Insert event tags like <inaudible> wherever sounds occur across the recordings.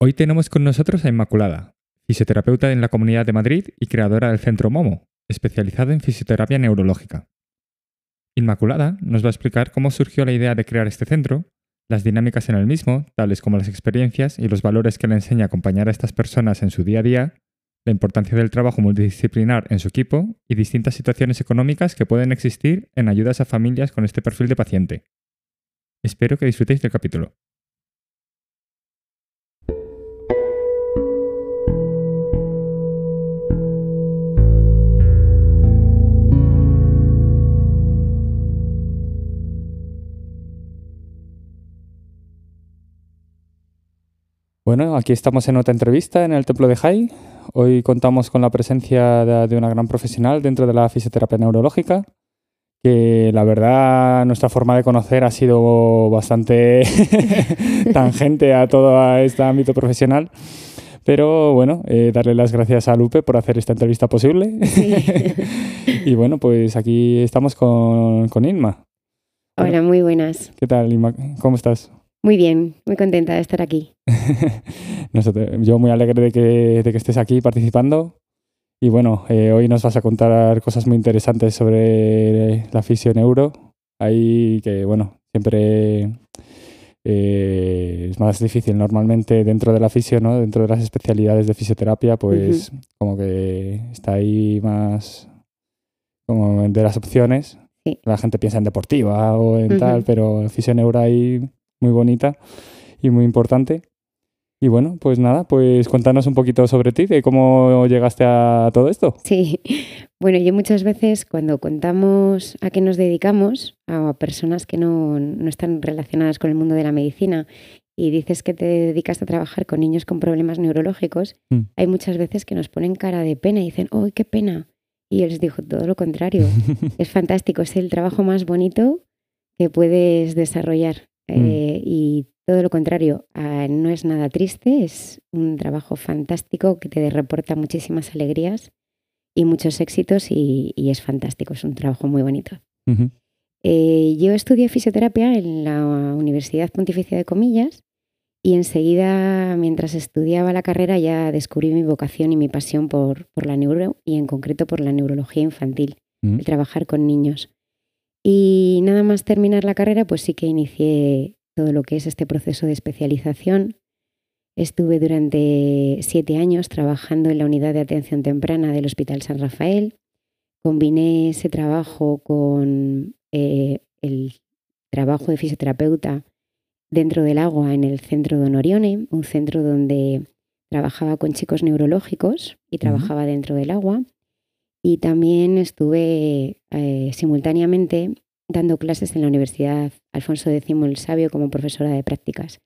Hoy tenemos con nosotros a Inmaculada, fisioterapeuta en la Comunidad de Madrid y creadora del Centro Momo, especializado en fisioterapia neurológica. Inmaculada nos va a explicar cómo surgió la idea de crear este centro, las dinámicas en el mismo, tales como las experiencias y los valores que le enseña a acompañar a estas personas en su día a día, la importancia del trabajo multidisciplinar en su equipo y distintas situaciones económicas que pueden existir en ayudas a familias con este perfil de paciente. Espero que disfrutéis del capítulo. Bueno, aquí estamos en otra entrevista en el Templo de Jai. Hoy contamos con la presencia de, una gran profesional dentro de la fisioterapia neurológica, que la verdad nuestra forma de conocer ha sido bastante <laughs> tangente a todo este ámbito profesional. Pero bueno, eh, darle las gracias a Lupe por hacer esta entrevista posible. <laughs> y bueno, pues aquí estamos con, con Inma. Hola, muy buenas. ¿Qué tal, Inma? ¿Cómo estás? Muy bien, muy contenta de estar aquí. <laughs> Yo muy alegre de que, de que estés aquí participando. Y bueno, eh, hoy nos vas a contar cosas muy interesantes sobre la fisio. Ahí que, bueno, siempre eh, es más difícil normalmente dentro de la fisio, ¿no? Dentro de las especialidades de fisioterapia, pues como que está ahí más como de las opciones. La gente piensa en deportiva o en tal, pero fisio ahí muy bonita y muy importante. Y bueno, pues nada, pues cuéntanos un poquito sobre ti, de cómo llegaste a todo esto. <laughs> Sí, bueno, yo muchas veces cuando contamos a qué nos dedicamos, a personas que no, no están relacionadas con el mundo de la medicina, y dices que te dedicas a trabajar con niños con problemas neurológicos, mm. hay muchas veces que nos ponen cara de pena y dicen, ¡oh, qué pena! Y yo les digo todo lo contrario, <laughs> es fantástico, es el trabajo más bonito que puedes desarrollar. Mm. Eh, y todo lo contrario, ah, no es nada triste, es un trabajo fantástico que te reporta muchísimas alegrías y muchos éxitos y, es fantástico, es un trabajo muy bonito. Eh, yo estudié fisioterapia en la Universidad Pontificia de Comillas y enseguida, mientras estudiaba la carrera, ya descubrí mi vocación y mi pasión por, por la neuro y en concreto por la neurología infantil, el trabajar con niños. Y nada más terminar la carrera, pues sí que inicié todo lo que es este proceso de especialización. Estuve durante siete años trabajando en la unidad de atención temprana del Hospital San Rafael. Combiné ese trabajo con eh, el trabajo de fisioterapeuta dentro del agua en el centro de Honorione, un centro donde trabajaba con chicos neurológicos y trabajaba dentro del agua. Y también estuve eh, simultáneamente dando clases en la Universidad Alfonso X el Sabio como profesora de prácticas.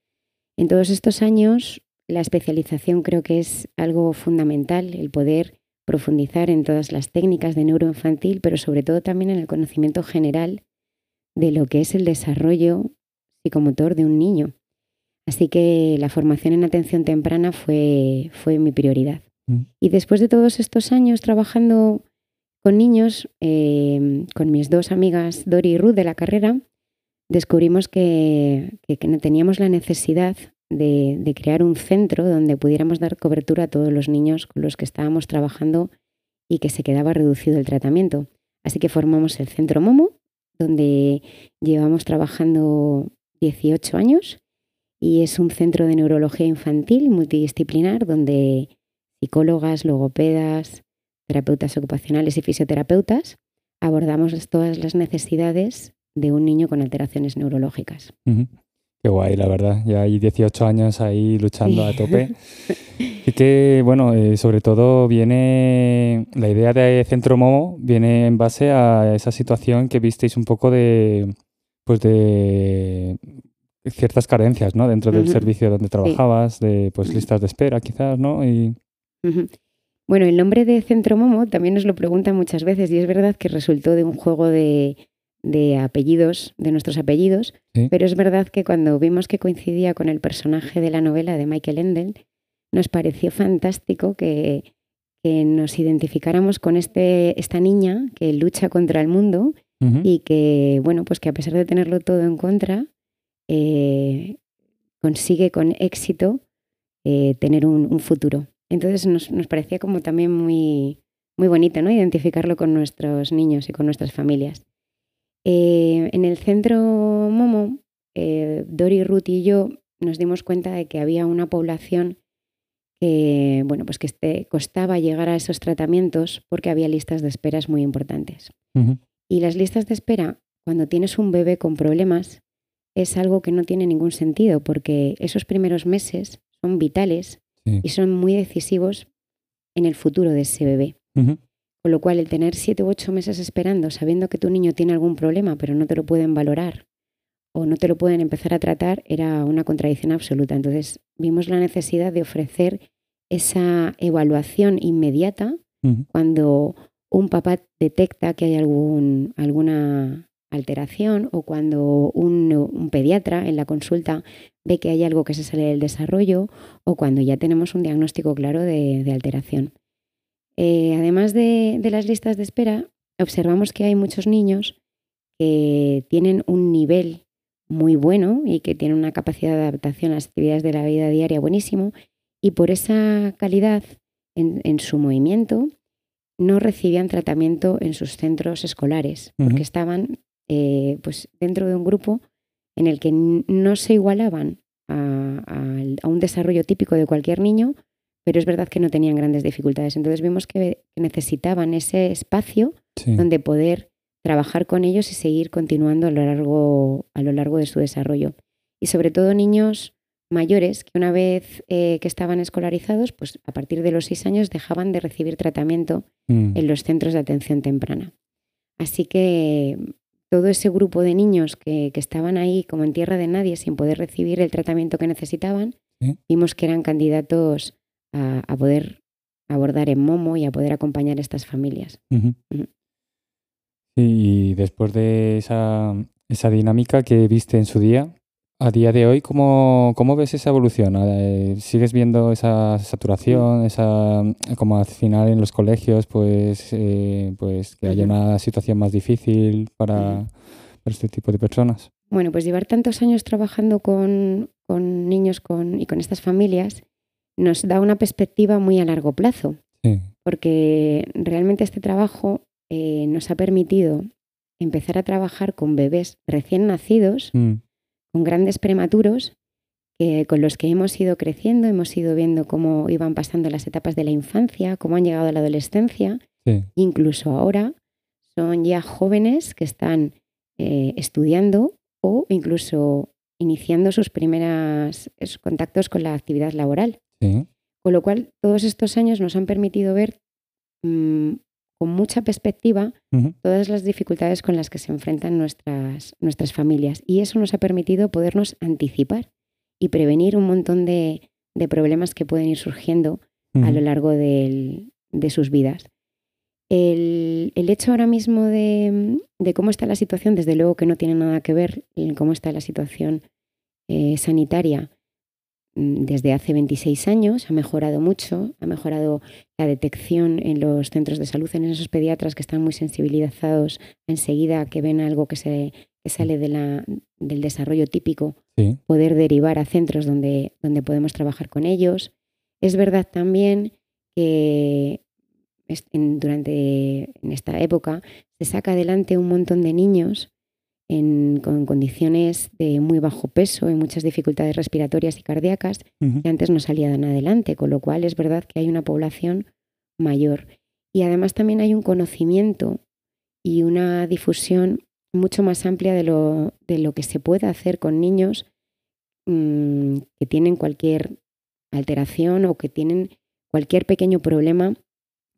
En todos estos años, la especialización creo que es algo fundamental, el poder profundizar en todas las técnicas de neuroinfantil, pero sobre todo también en el conocimiento general de lo que es el desarrollo psicomotor de un niño. Así que la formación en atención temprana fue, fue mi prioridad. Mm. Y después de todos estos años trabajando con niños, em, con mis dos amigas Dori y Ruth de la carrera, descubrimos que, no teníamos la necesidad de, crear un centro donde pudiéramos dar cobertura a todos los niños con los que estábamos trabajando y que se quedaba reducido el tratamiento. Así que formamos el Centro Momo, donde llevamos trabajando 18 años y es un centro de neurología infantil multidisciplinar donde psicólogas, logopedas, terapeutas ocupacionales y fisioterapeutas abordamos todas las necesidades de un niño con alteraciones neurológicas. Qué guay, la verdad. Ya hay 18 años ahí luchando a tope. <laughs> y que, bueno, eh, sobre todo viene, la idea de Centro Momo viene en base a esa situación que visteis un poco de, pues de ciertas carencias, ¿no? Dentro del servicio donde trabajabas, de pues listas de espera quizás, ¿no? Y... Bueno, el nombre de Centro Momo también nos lo preguntan muchas veces y es verdad que resultó de un juego de, apellidos, de nuestros apellidos, pero es verdad que cuando vimos que coincidía con el personaje de la novela de Michael Enden, nos pareció fantástico que, nos identificáramos con este, esta niña que lucha contra el mundo y que, bueno, pues que a pesar de tenerlo todo en contra, eh, consigue con éxito eh, tener un, futuro. Entonces nos, parecía como también muy, muy bonito ¿no? identificarlo con nuestros niños y con nuestras familias. Eh, en el centro Momo, eh, Dori, Ruth y yo nos dimos cuenta de que había una población que, bueno, pues que este, costaba llegar a esos tratamientos porque había listas de esperas muy importantes. Y las listas de espera, cuando tienes un bebé con problemas, es algo que no tiene ningún sentido porque esos primeros meses son vitales y son muy decisivos en el futuro de ese bebé. Con lo cual, el tener siete u ocho meses esperando, sabiendo que tu niño tiene algún problema, pero no te lo pueden valorar o no te lo pueden empezar a tratar, era una contradicción absoluta. Entonces, vimos la necesidad de ofrecer esa evaluación inmediata cuando un papá detecta que hay algún, alguna alteración o cuando un, pediatra en la consulta ve que hay algo que se sale del desarrollo o cuando ya tenemos un diagnóstico claro de, alteración. Eh, además de, las listas de espera, observamos que hay muchos niños que tienen un nivel muy bueno y que tienen una capacidad de adaptación a las actividades de la vida diaria buenísimo y por esa calidad en su movimiento no recibían tratamiento en sus centros escolares porque estaban eh, pues dentro de un grupo en el que no se igualaban a, un desarrollo típico de cualquier niño, pero es verdad que no tenían grandes dificultades. Entonces vimos que necesitaban ese espacio donde poder trabajar con ellos y seguir continuando a lo, largo, a lo largo de su desarrollo. Y sobre todo niños mayores que una vez eh, que estaban escolarizados, pues a partir de los seis años dejaban de recibir tratamiento mm. en los centros de atención temprana. Así que todo ese grupo de niños que, estaban ahí como en tierra de nadie sin poder recibir el tratamiento que necesitaban, vimos que eran candidatos a, poder abordar en Momo y a poder acompañar a estas familias. Y después de esa, esa dinámica que viste en su día, a día de hoy, ¿cómo, cómo ves esa evolución? ¿Sigues viendo esa saturación, esa como al final en los colegios, pues, eh, pues que haya una situación más difícil para, este tipo de personas? Bueno, pues llevar tantos años trabajando con, con niños con, y con estas familias nos da una perspectiva muy a largo plazo, porque realmente este trabajo eh, nos ha permitido empezar a trabajar con bebés recién nacidos. Mm con grandes prematuros que, con los que hemos ido creciendo, hemos ido viendo cómo iban pasando las etapas de la infancia, cómo han llegado a la adolescencia, incluso ahora son ya jóvenes que están eh, estudiando o incluso iniciando sus primeros contactos con la actividad laboral. Con lo cual, todos estos años nos han permitido ver mm, con mucha perspectiva todas las dificultades con las que se enfrentan nuestras, nuestras familias. Y eso nos ha permitido podernos anticipar y prevenir un montón de, problemas que pueden ir surgiendo a lo largo de sus vidas. El, hecho ahora mismo de, cómo está la situación, desde luego que no tiene nada que ver en cómo está la situación eh, sanitaria desde hace 26 años, ha mejorado mucho, ha mejorado la detección en los centros de salud, en esos pediatras que están muy sensibilizados enseguida que ven algo que, se, sale de la, del desarrollo típico, poder derivar a centros donde, donde podemos trabajar con ellos. Es verdad también que durante en esta época se saca adelante un montón de niños con condiciones de muy bajo peso y muchas dificultades respiratorias y cardíacas que antes no salían adelante, con lo cual es verdad que hay una población mayor. Y además también hay un conocimiento y una difusión mucho más amplia de lo, de lo que se puede hacer con niños mm, que tienen cualquier alteración o que tienen cualquier pequeño problema,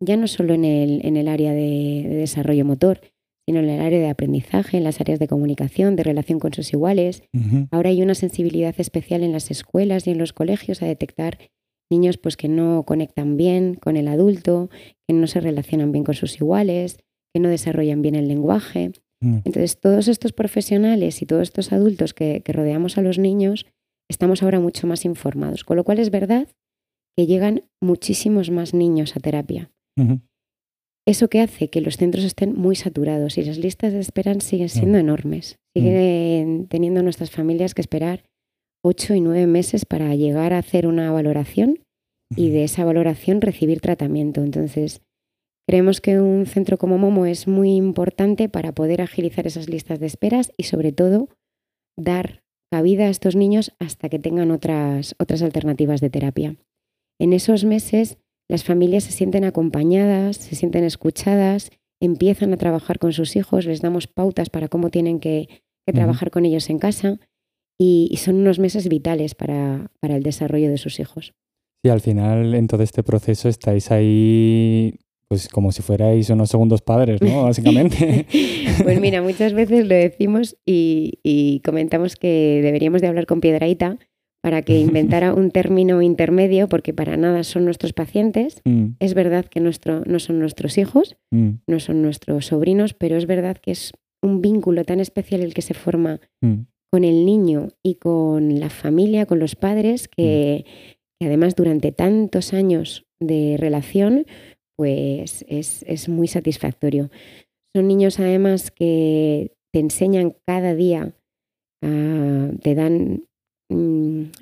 ya no solo en el, en el área de desarrollo motor, sino en el área de aprendizaje, en las áreas de comunicación, de relación con sus iguales. Ahora hay una sensibilidad especial en las escuelas y en los colegios a detectar niños pues, que no conectan bien con el adulto, que no se relacionan bien con sus iguales, que no desarrollan bien el lenguaje. Mm. Entonces, todos estos profesionales y todos estos adultos que, rodeamos a los niños, estamos ahora mucho más informados. Con lo cual es verdad que llegan muchísimos más niños a terapia. Eso que hace que los centros estén muy saturados y las listas de espera siguen siendo enormes. Siguen teniendo nuestras familias que esperar ocho y nueve meses para llegar a hacer una valoración y de esa valoración recibir tratamiento. Entonces, creemos que un centro como Momo es muy importante para poder agilizar esas listas de esperas y sobre todo dar cabida a estos niños hasta que tengan otras, otras alternativas de terapia. En esos meses las familias se sienten acompañadas, se sienten escuchadas, empiezan a trabajar con sus hijos, les damos pautas para cómo tienen que, trabajar con ellos en casa y, son unos meses vitales para, para el desarrollo de sus hijos. Sí, al final en todo este proceso estáis ahí pues como si fuerais unos segundos padres, ¿no? <laughs> Básicamente. pues mira, muchas veces lo decimos y, comentamos que deberíamos de hablar con Piedraíta para que <laughs> inventara un término intermedio, porque para nada son nuestros pacientes. Mm. Es verdad que nuestro, no son nuestros hijos, mm. no son nuestros sobrinos, pero es verdad que es un vínculo tan especial el que se forma mm. con el niño y con la familia, con los padres, que, que además durante tantos años de relación pues es, muy satisfactorio. Son niños además que te enseñan cada día, ah, te dan mm,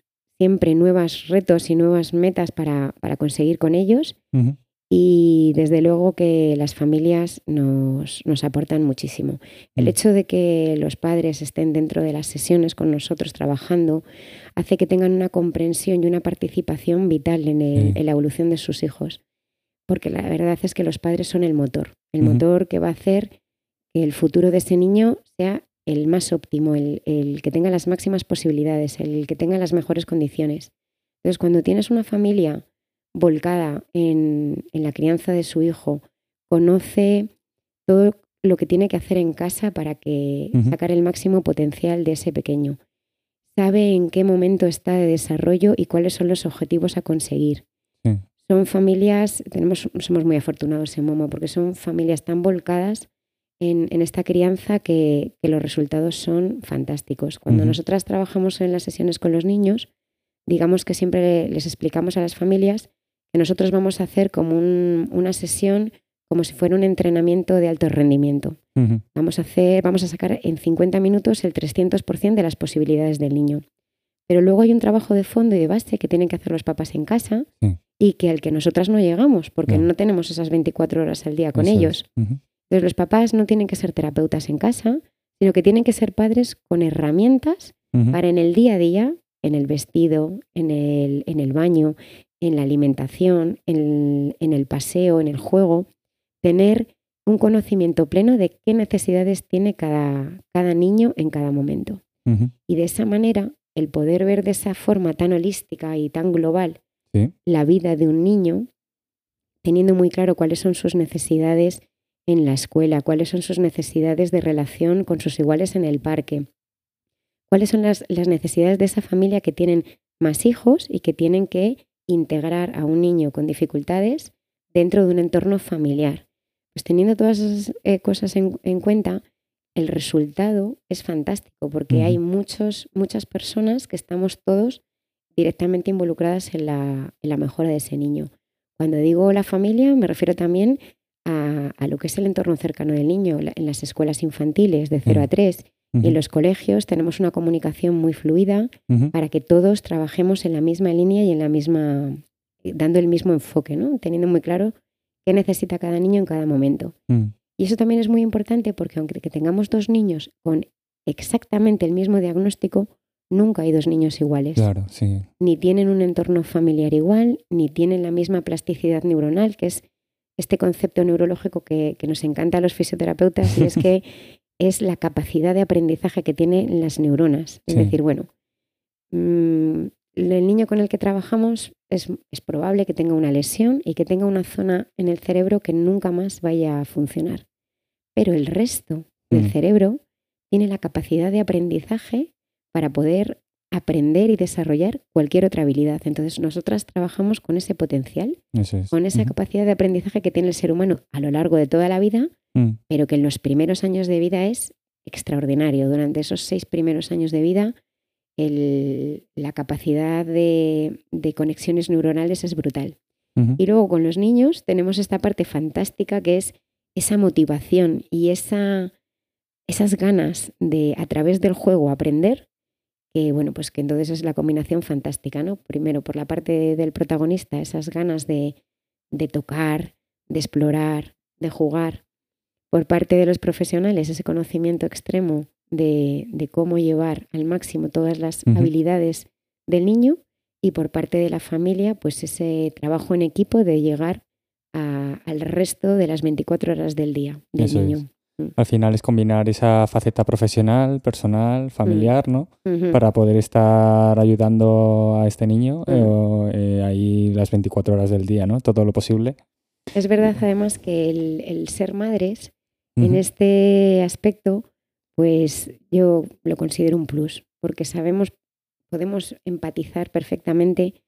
siempre nuevos retos y nuevas metas para, conseguir con ellos. Y desde luego que las familias nos, nos aportan muchísimo. El mm. hecho de que los padres estén dentro de las sesiones con nosotros trabajando hace que tengan una comprensión y una participación vital en la evolución de sus hijos porque la verdad es que los padres son el motor, el motor que va a hacer que el futuro de ese niño sea el más óptimo, el, que tenga las máximas posibilidades, el que tenga las mejores condiciones. Entonces, cuando tienes una familia volcada en, la crianza de su hijo, conoce todo lo que tiene que hacer en casa para que sacar el máximo potencial de ese pequeño. Sabe en qué momento está de desarrollo y cuáles son los objetivos a conseguir son familias, tenemos, somos muy afortunados en Momo porque son familias tan volcadas en, esta crianza que, los resultados son fantásticos. Cuando nosotras trabajamos en las sesiones con los niños, digamos que siempre les explicamos a las familias que nosotros vamos a hacer como una sesión como si fuera un entrenamiento de alto rendimiento. Vamos a hacer, vamos a sacar en 50 minutos el 300% de las posibilidades del niño. Pero luego hay un trabajo de fondo y de base que tienen que hacer los papás en casa y que al que nosotras no llegamos, porque no, tenemos esas 24 horas al día con ellos. Entonces los papás no tienen que ser terapeutas en casa, sino que tienen que ser padres con herramientas para en el día a día, en el vestido, en el, en el baño, en la alimentación, en el, paseo, en el juego, tener un conocimiento pleno de qué necesidades tiene cada, cada niño en cada momento. Y de esa manera, el poder ver de esa forma tan holística y tan global la vida de un niño, teniendo muy claro cuáles son sus necesidades en la escuela, cuáles son sus necesidades de relación con sus iguales en el parque, cuáles son las, necesidades de esa familia que tienen más hijos y que tienen que integrar a un niño con dificultades dentro de un entorno familiar. Pues teniendo todas esas eh, cosas en, cuenta, el resultado es fantástico porque hay muchos, muchas personas que estamos todos directamente involucradas en la, mejora de ese niño. Cuando digo la familia, me refiero también a, lo que es el entorno cercano del niño. En las escuelas infantiles de 0 a 3 y en los colegios tenemos una comunicación muy fluida para que todos trabajemos en la misma línea y en la misma, dando el mismo enfoque, ¿no? teniendo muy claro qué necesita cada niño en cada momento. Mm. Y eso también es muy importante porque aunque tengamos dos niños con exactamente el mismo diagnóstico, Nunca hay dos niños iguales. Claro, sí. Ni tienen un entorno familiar igual, ni tienen la misma plasticidad neuronal, que es este concepto neurológico que, nos encanta a los fisioterapeutas, y es <laughs> que es la capacidad de aprendizaje que tienen las neuronas. Es decir, bueno, mm, el niño con el que trabajamos es, probable que tenga una lesión y que tenga una zona en el cerebro que nunca más vaya a funcionar. Pero el resto del mm. cerebro tiene la capacidad de aprendizaje para poder aprender y desarrollar cualquier otra habilidad. Entonces, nosotras trabajamos con ese potencial, con esa capacidad de aprendizaje que tiene el ser humano a lo largo de toda la vida, mm. pero que en los primeros años de vida es extraordinario. Durante esos seis primeros años de vida, la capacidad de, conexiones neuronales es brutal. Y luego con los niños tenemos esta parte fantástica que es esa motivación y esa, esas ganas de a través del juego aprender que bueno, pues que entonces es la combinación fantástica, ¿no? Primero, por la parte del protagonista, esas ganas de, de tocar, de explorar, de jugar. Por parte de los profesionales, ese conocimiento extremo de, de cómo llevar al máximo todas las habilidades del niño. Y por parte de la familia, pues ese trabajo en equipo de llegar al resto de las 24 horas del día del niño. Al final es combinar esa faceta profesional, personal, familiar, ¿no? Para poder estar ayudando a este niño eh, eh, ahí las 24 horas del día, ¿no? Todo lo posible. Es verdad además que el, ser madres en este aspecto, pues yo lo considero un plus, porque sabemos, podemos empatizar perfectamente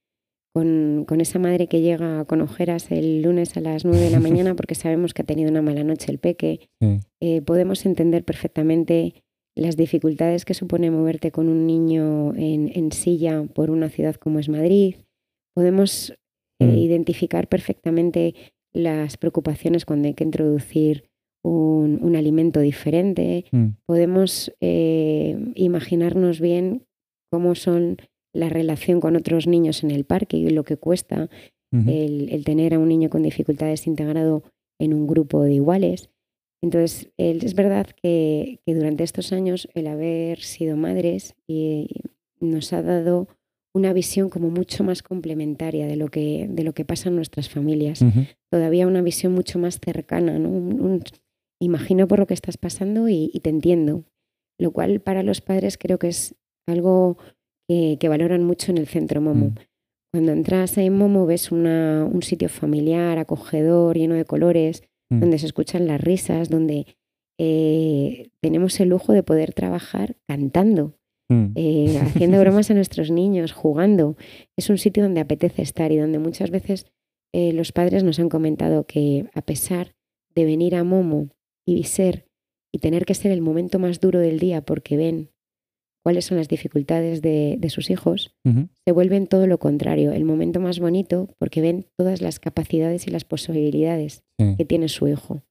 con, esa madre que llega con ojeras el lunes a las 9 de la mañana <laughs> porque sabemos que ha tenido una mala noche el peque. Eh, podemos entender perfectamente las dificultades que supone moverte con un niño en, silla por una ciudad como es Madrid. Podemos eh, mm. identificar perfectamente las preocupaciones cuando hay que introducir un, alimento diferente. Mm. Podemos eh, imaginarnos bien cómo son la relación con otros niños en el parque y lo que cuesta el, tener a un niño con dificultades integrado en un grupo de iguales. Entonces, es verdad que, durante estos años el haber sido madres y, nos ha dado una visión como mucho más complementaria de lo que, de lo que pasa en nuestras familias. Todavía una visión mucho más cercana, ¿no? imagino por lo que estás pasando y, y, te entiendo. Lo cual para los padres creo que es algo que, valoran mucho en el centro Momo. Mm. Cuando entras en Momo ves una, un sitio familiar, acogedor, lleno de colores, mm. donde se escuchan las risas, donde eh, tenemos el lujo de poder trabajar cantando, mm. eh, <laughs> haciendo bromas a nuestros niños, jugando. Es un sitio donde apetece estar y donde muchas veces eh, los padres nos han comentado que a pesar de venir a Momo y ser y tener que ser el momento más duro del día porque ven cuáles son las dificultades de, sus hijos, se vuelven todo lo contrario, el momento más bonito porque ven todas las capacidades y las posibilidades que tiene su hijo.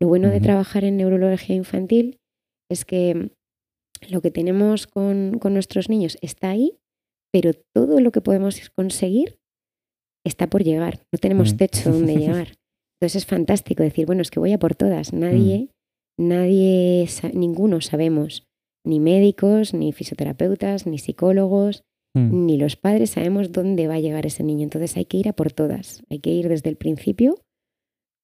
Lo bueno de trabajar en neurología infantil es que lo que tenemos con, nuestros niños está ahí, pero todo lo que podemos conseguir está por llegar. No tenemos techo donde <laughs> llegar. Entonces es fantástico decir, bueno, es que voy a por todas. Nadie, nadie, ninguno sabemos ni médicos, ni fisioterapeutas, ni psicólogos, mm. ni los padres sabemos dónde va a llegar ese niño. Entonces hay que ir a por todas. Hay que ir desde el principio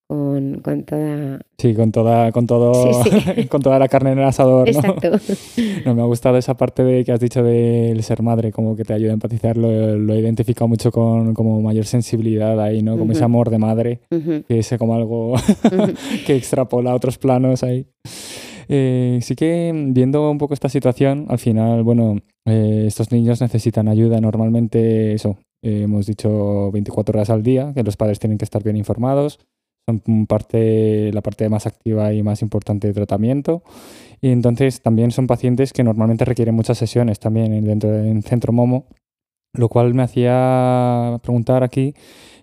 con, toda. Sí, con toda, con todo, <laughs> con toda la carne en el asador. ¿no? Exacto. <laughs> No, me ha gustado esa parte de que has dicho del ser madre, como que te ayuda a empatizar. Lo, he identificado mucho con como mayor sensibilidad ahí, ¿no? Como ese amor de madre, que es como algo <laughs> que extrapola a otros planos ahí. Eh, sí que viendo un poco esta situación, al final, bueno, eh, estos niños necesitan ayuda. Normalmente, eso, eh, hemos dicho 24 horas al día, que los padres tienen que estar bien informados. Son parte, la parte más activa y más importante de tratamiento. Y entonces también son pacientes que normalmente requieren muchas sesiones también dentro del centro Momo, lo cual me hacía preguntar aquí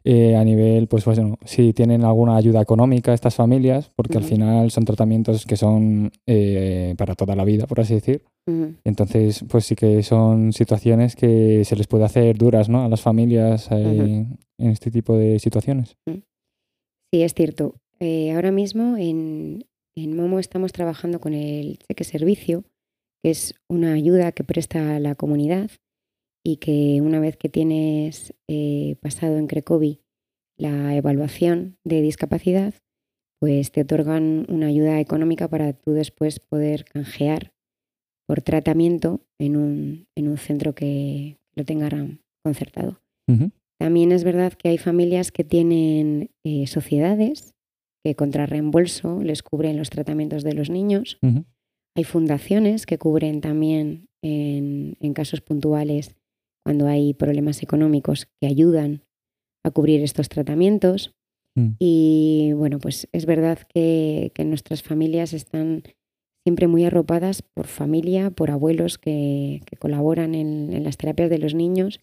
eh, a nivel, pues bueno, si tienen alguna ayuda económica estas familias, porque al final son tratamientos que son eh, para toda la vida, por así decir. Entonces, pues sí que son situaciones que se les puede hacer duras ¿no? a las familias eh, en este tipo de situaciones. Sí, es cierto. ahora mismo en, en Momo estamos trabajando con el cheque servicio, que es una ayuda que presta a la comunidad y que una vez que tienes eh, pasado en CRECOVI la evaluación de discapacidad, pues te otorgan una ayuda económica para tú después poder canjear por tratamiento en un, en un centro que lo tenga concertado. También es verdad que hay familias que tienen eh, sociedades que contra reembolso les cubren los tratamientos de los niños. Hay fundaciones que cubren también en, en casos puntuales cuando hay problemas económicos que ayudan a cubrir estos tratamientos. Mm. Y bueno, pues es verdad que, nuestras familias están siempre muy arropadas por familia, por abuelos que, colaboran en, las terapias de los niños.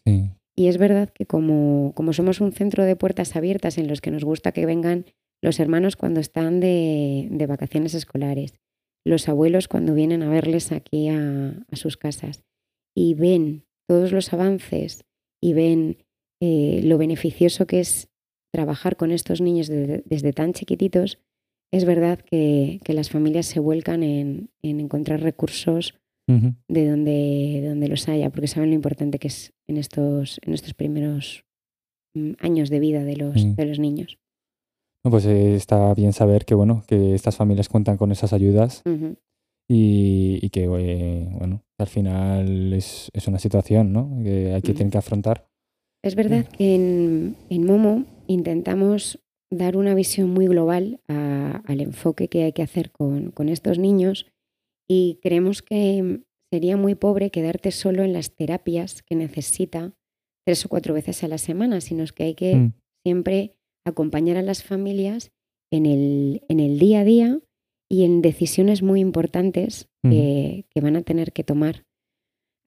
Y es verdad que como, como somos un centro de puertas abiertas en los que nos gusta que vengan los hermanos cuando están de, vacaciones escolares, los abuelos cuando vienen a verles aquí a sus casas, y ven todos los avances y ven eh, lo beneficioso que es trabajar con estos niños desde, tan chiquititos, es verdad que, las familias se vuelcan en, encontrar recursos de, donde, donde los haya, porque saben lo importante que es en estos, en estos primeros mm, años de vida de los, de los niños. pues eh, está bien saber que bueno, que estas familias cuentan con esas ayudas y, que eh, bueno, al final es, una situación ¿no? que hay que tener que afrontar. Es verdad que en, en Momo intentamos dar una visión muy global al enfoque que hay que hacer con, estos niños y creemos que sería muy pobre quedarte solo en las terapias que necesita tres o cuatro veces a la semana, sino que hay que mm. siempre acompañar a las familias en el, en el día a día y en decisiones muy importantes que, que, van a tener que tomar.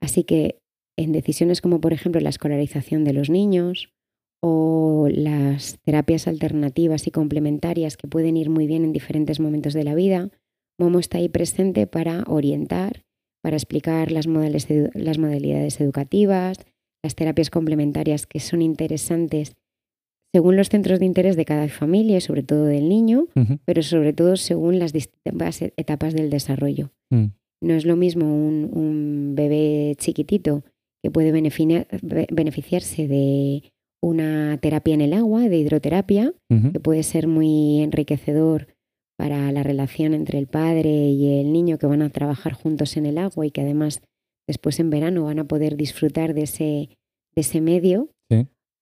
Así que en decisiones como por ejemplo la escolarización de los niños o las terapias alternativas y complementarias que pueden ir muy bien en diferentes momentos de la vida, Momo está ahí presente para orientar, para explicar las, las modalidades educativas, las terapias complementarias que son interesantes según los centros de interés de cada familia y sobre todo del niño, pero sobre todo según las distintas etapas del desarrollo. Mm. No es lo mismo un, bebé chiquitito que puede beneficiarse de una terapia en el agua, de hidroterapia, que puede ser muy enriquecedor para la relación entre el padre y el niño que van a trabajar juntos en el agua y que además después en verano van a poder disfrutar de ese, de ese medio,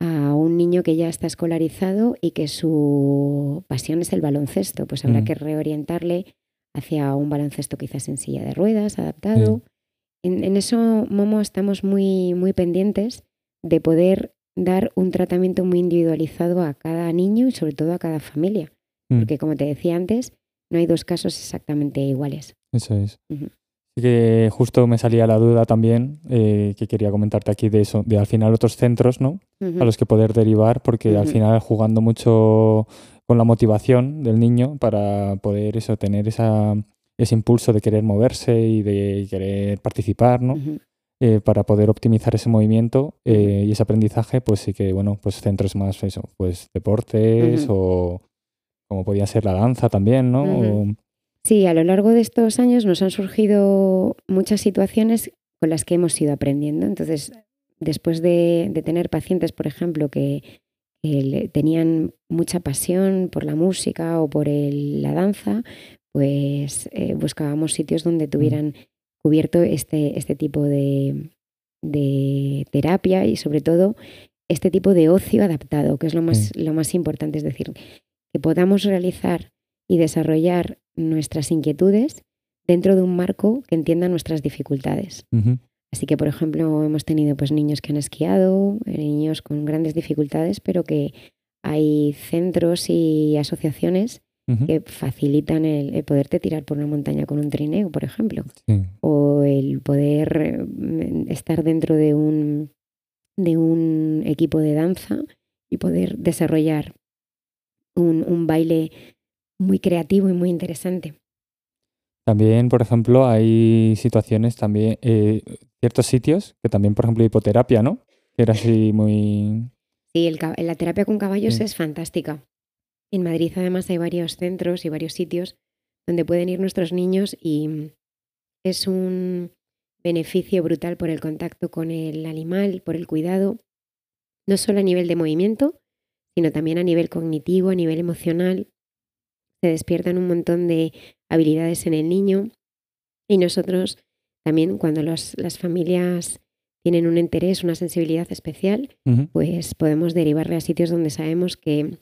a un niño que ya está escolarizado y que su pasión es el baloncesto, pues habrá mm. que reorientarle hacia un baloncesto quizás en silla de ruedas, adaptado. En, en, eso, Momo, estamos muy, muy pendientes de poder dar un tratamiento muy individualizado a cada niño y sobre todo a cada familia. Mm. Porque como te decía antes, no hay dos casos exactamente iguales. Eso es. Que justo me salía la duda también, eh, que quería comentarte aquí de eso, de al final otros centros, ¿no? A los que poder derivar, porque al final jugando mucho con la motivación del niño para poder eso, tener esa, ese impulso de querer moverse y de querer participar, ¿no? Eh, para poder optimizar ese movimiento eh, y ese aprendizaje, pues sí que, bueno, pues centros más, eso, pues deportes o como podía ser la danza también, ¿no? Sí, a lo largo de estos años nos han surgido muchas situaciones con las que hemos ido aprendiendo. Entonces, después de, tener pacientes, por ejemplo, que, tenían mucha pasión por la música o por la danza, pues eh, buscábamos sitios donde mm. tuvieran cubierto este, este tipo de, terapia y sobre todo este tipo de ocio adaptado, que es lo más, lo más importante, es decir, que podamos realizar y desarrollar nuestras inquietudes dentro de un marco que entienda nuestras dificultades. Así que, por ejemplo, hemos tenido pues, niños que han esquiado, eh, niños con grandes dificultades, pero que hay centros y asociaciones que facilitan el, poderte tirar por una montaña con un trineo, por ejemplo, o el poder mm, estar dentro de un, de un equipo de danza y poder desarrollar un, un baile muy creativo y muy interesante. También, por ejemplo, hay situaciones también, eh, ciertos sitios que también, por ejemplo, hipoterapia, ¿no? Que era así muy... Sí, el, la terapia con caballos es fantástica. En Madrid además hay varios centros y varios sitios donde pueden ir nuestros niños y es un beneficio brutal por el contacto con el animal, por el cuidado, no solo a nivel de movimiento, sino también a nivel cognitivo, a nivel emocional. Se despiertan un montón de habilidades en el niño y nosotros también cuando las familias tienen un interés, una sensibilidad especial, pues podemos derivarle a sitios donde sabemos que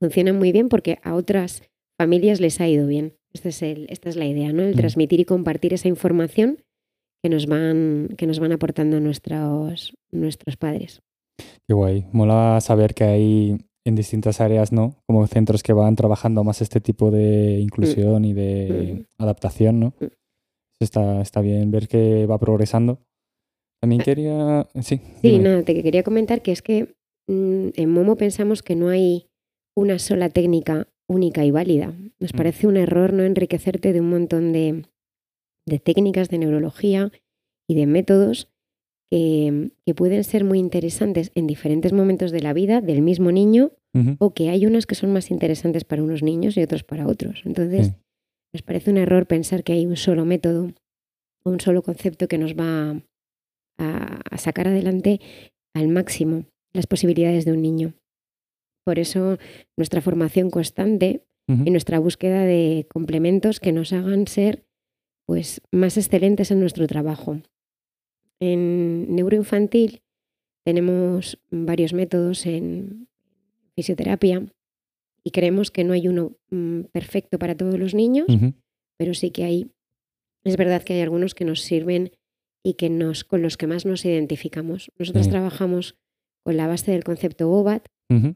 funcionan muy bien porque a otras familias les ha ido bien. Este es el, esta es la idea, ¿no? El transmitir y compartir esa información que nos van, que nos van aportando nuestros, nuestros padres. Qué guay. Mola saber que hay en distintas áreas, ¿no? Como centros que van trabajando más este tipo de inclusión y de mm. adaptación, ¿no? Mm. Está, está bien ver que va progresando. También ah. quería... Sí, sí nada, te quería comentar que es que en Momo pensamos que no hay una sola técnica única y válida. Nos mm. parece un error no enriquecerte de un montón de, técnicas de neurología y de métodos que, que pueden ser muy interesantes en diferentes momentos de la vida del mismo niño o que hay unas que son más interesantes para unos niños y otros para otros. Entonces, Sí. nos parece un error pensar que hay un solo método, un solo concepto que nos va a, a sacar adelante al máximo las posibilidades de un niño. Por eso, nuestra formación constante y nuestra búsqueda de complementos que nos hagan ser pues, más excelentes en nuestro trabajo. En neuroinfantil tenemos varios métodos en fisioterapia y creemos que no hay uno mm, perfecto para todos los niños, pero sí que hay, es verdad que hay algunos que nos sirven y que nos, con los que más nos identificamos. Nosotros Sí. trabajamos con la base del concepto OBAT, Ujú.